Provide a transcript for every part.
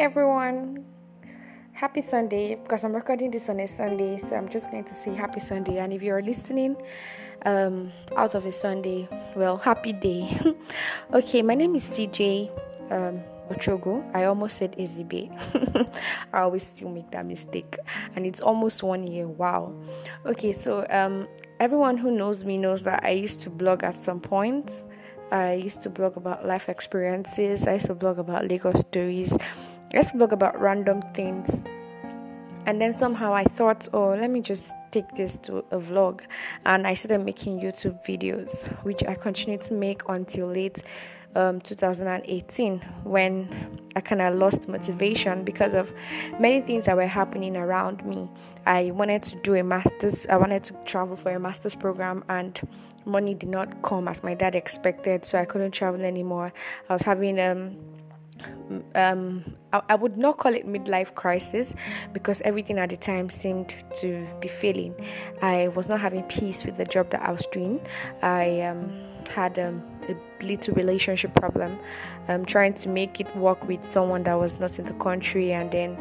everyone. Happy Sunday because I'm recording this on a Sunday, so I'm just going to say happy Sunday. And if you're listening um, out of a Sunday, well, happy day. okay, my name is CJ um, Ochogo. I almost said Ezibe. I always still make that mistake, and it's almost one year. Wow. Okay, so um, everyone who knows me knows that I used to blog at some point. I used to blog about life experiences. I used to blog about Lagos stories. To blog about random things. And then somehow I thought, oh, let me just take this to a vlog. And I started making YouTube videos, which I continued to make until late um, 2018 when I kind of lost motivation because of many things that were happening around me. I wanted to do a master's, I wanted to travel for a master's program, and money did not come as my dad expected, so I couldn't travel anymore. I was having um um, I, I, would not call it midlife crisis because everything at the time seemed to be failing. I was not having peace with the job that I was doing. I um, had um, a little relationship problem, um, trying to make it work with someone that was not in the country, and then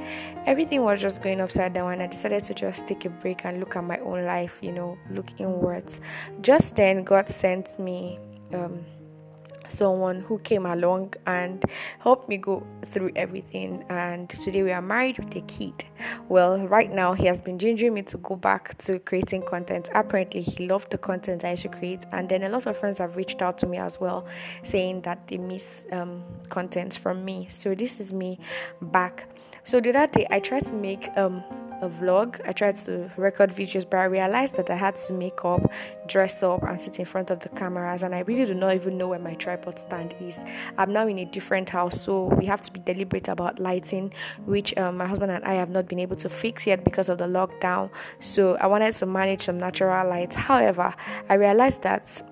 everything was just going upside down. And I decided to just take a break and look at my own life, you know, look inwards. Just then, God sent me. Um, someone who came along and helped me go through everything. And today we are married with a kid. Well right now he has been gingering me to go back to creating content. Apparently he loved the content i used to create. And then a lot of friends have reached out to me as well saying that they miss um, content from me. So this is me back. So the other day i tried to make um, a vlog. I tried to record videos, but I realized that I had to make up, dress up, and sit in front of the cameras. And I really do not even know where my tripod stand is. I'm now in a different house, so we have to be deliberate about lighting, which um, my husband and I have not been able to fix yet because of the lockdown. So I wanted to manage some natural lights. However, I realized that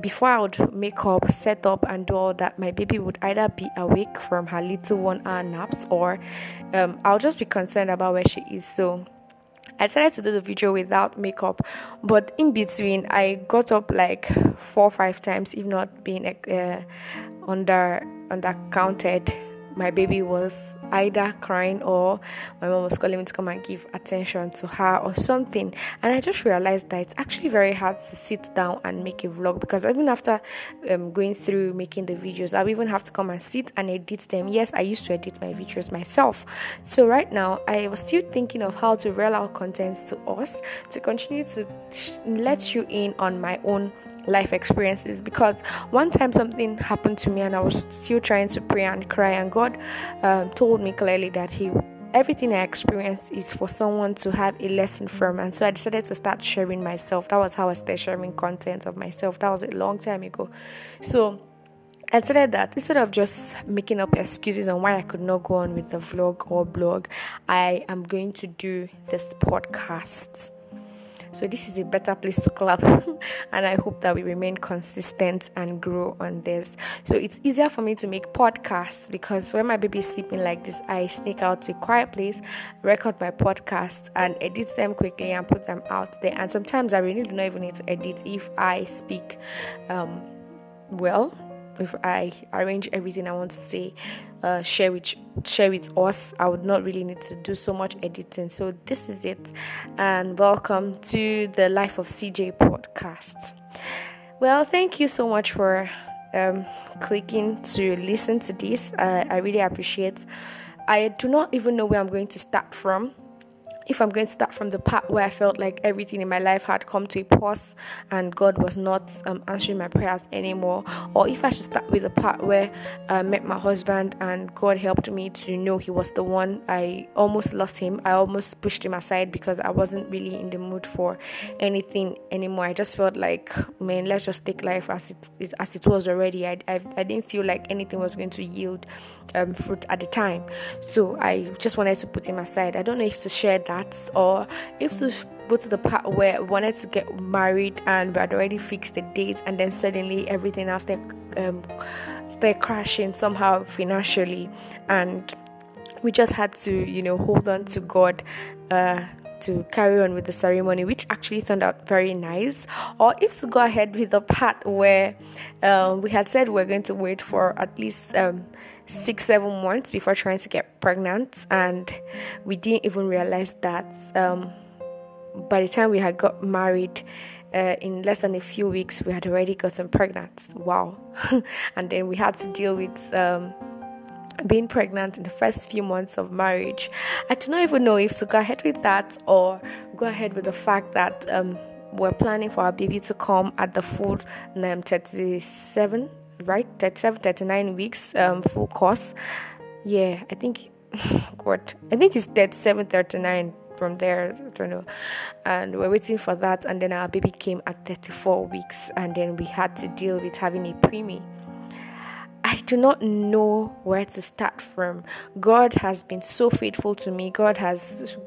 before I would make up, set up, and do all that, my baby would either be awake from her little one hour naps or um, I'll just be concerned about where she is. So I decided to do the video without makeup, but in between, I got up like four or five times, if not being uh, under under counted my baby was either crying or my mom was calling me to come and give attention to her or something. And I just realized that it's actually very hard to sit down and make a vlog because even after um, going through making the videos, I even have to come and sit and edit them. Yes, I used to edit my videos myself. So right now, I was still thinking of how to roll out contents to us to continue to let you in on my own life experiences. Because one time something happened to me and I was still trying to pray and cry and God um, told me clearly that he everything I experienced is for someone to have a lesson from. And so I decided to start sharing myself. That was how I started sharing content of myself. That was a long time ago. So I decided that instead of just making up excuses on why I could not go on with the vlog or blog, I am going to do this podcast. So this is a better place to clap. and I hope that we remain consistent and grow on this. So it's easier for me to make podcasts because when my baby is sleeping like this, I sneak out to a quiet place, record my podcasts and edit them quickly and put them out there. And sometimes I really do not even need to edit if I speak um, well if I arrange everything I want to say, uh, share with share with us, I would not really need to do so much editing. So this is it, and welcome to the Life of CJ podcast. Well, thank you so much for um, clicking to listen to this. Uh, I really appreciate. I do not even know where I'm going to start from if I'm going to start from the part where I felt like everything in my life had come to a pause and God was not um, answering my prayers anymore, or if I should start with the part where I met my husband and God helped me to know He was the one, I almost lost Him. I almost pushed Him aside because I wasn't really in the mood for anything anymore. I just felt like, man, let's just take life as it as it was already. I, I, I didn't feel like anything was going to yield um, fruit at the time, so I just wanted to put Him aside. I don't know if to share that that, or if to go to the part where I wanted to get married and we had already fixed the date, and then suddenly everything else started, um, started crashing somehow financially, and we just had to, you know, hold on to God. Uh, to carry on with the ceremony, which actually turned out very nice, or if to go ahead with the part where um, we had said we are going to wait for at least um, six, seven months before trying to get pregnant, and we didn't even realize that um, by the time we had got married. Uh, in less than a few weeks, we had already gotten pregnant. Wow! and then we had to deal with um, being pregnant in the first few months of marriage. I do not even know if to go ahead with that or go ahead with the fact that um, we're planning for our baby to come at the full um, 37, right? 37, 39 weeks um, full course. Yeah, I think, God, I think it's 37, 39 from there. I don't know. And we're waiting for that. And then our baby came at 34 weeks. And then we had to deal with having a preemie. I do not know where to start from. God has been so faithful to me. God has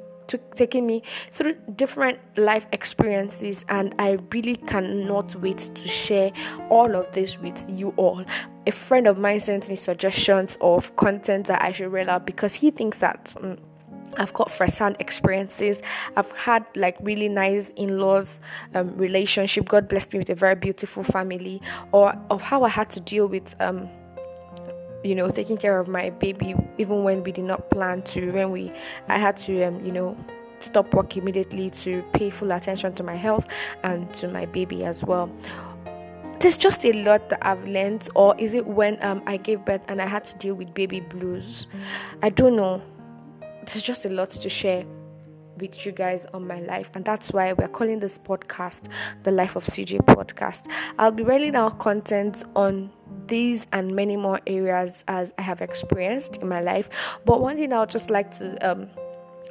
taken me through different life experiences, and I really cannot wait to share all of this with you all. A friend of mine sent me suggestions of content that I should read out because he thinks that. Um, I've got first-hand experiences. I've had like really nice in-laws um, relationship. God blessed me with a very beautiful family, or of how I had to deal with um, you know taking care of my baby even when we did not plan to when we i had to um, you know stop work immediately to pay full attention to my health and to my baby as well there's just a lot that I've learned, or is it when um, I gave birth and I had to deal with baby blues? I don't know. There's just a lot to share with you guys on my life, and that's why we're calling this podcast the Life of CJ Podcast. I'll be rolling out content on these and many more areas as I have experienced in my life. But one thing I would just like to um,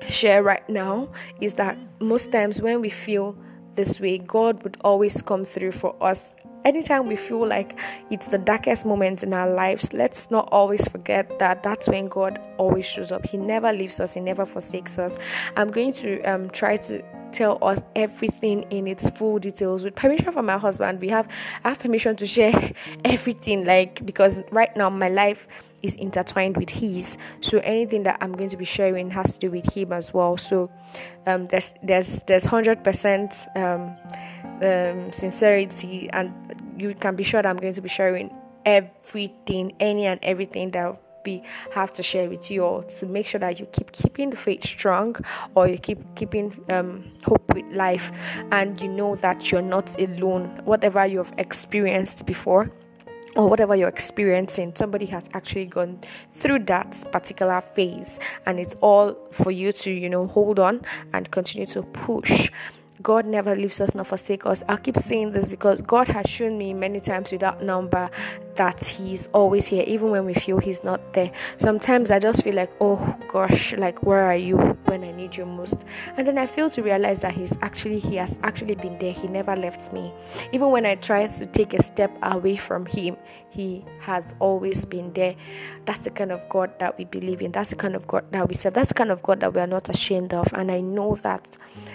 share right now is that most times when we feel this way, God would always come through for us. Anytime we feel like it's the darkest moments in our lives, let's not always forget that that's when God always shows up. He never leaves us, He never forsakes us. I'm going to um, try to tell us everything in its full details. With permission from my husband we have i have permission to share everything like because right now my life is intertwined with his. So anything that i'm going to be sharing has to do with him as well. So um, there's there's there's 100% um, um, sincerity and you can be sure that i'm going to be sharing everything any and everything that we have to share with you all to make sure that you keep keeping the faith strong or you keep keeping um, hope with life and you know that you're not alone whatever you've experienced before or whatever you're experiencing, somebody has actually gone through that particular phase, and it's all for you to, you know, hold on and continue to push. God never leaves us nor forsake us. I keep saying this because God has shown me many times without number that He's always here, even when we feel He's not there. Sometimes I just feel like, oh gosh, like where are you when I need you most? And then I fail to realize that He's actually He has actually been there. He never left me. Even when I try to take a step away from Him, He has always been there. That's the kind of God that we believe in. That's the kind of God that we serve. That's the kind of God that we are not ashamed of. And I know that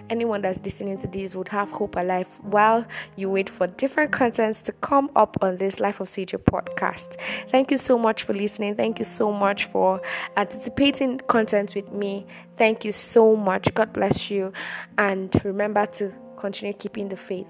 anyone that's listening to this would have hope alive while you wait for different contents to come up on this Life of CJ podcast. Thank you so much for listening. Thank you so much for anticipating content with me. Thank you so much. God bless you. And remember to continue keeping the faith.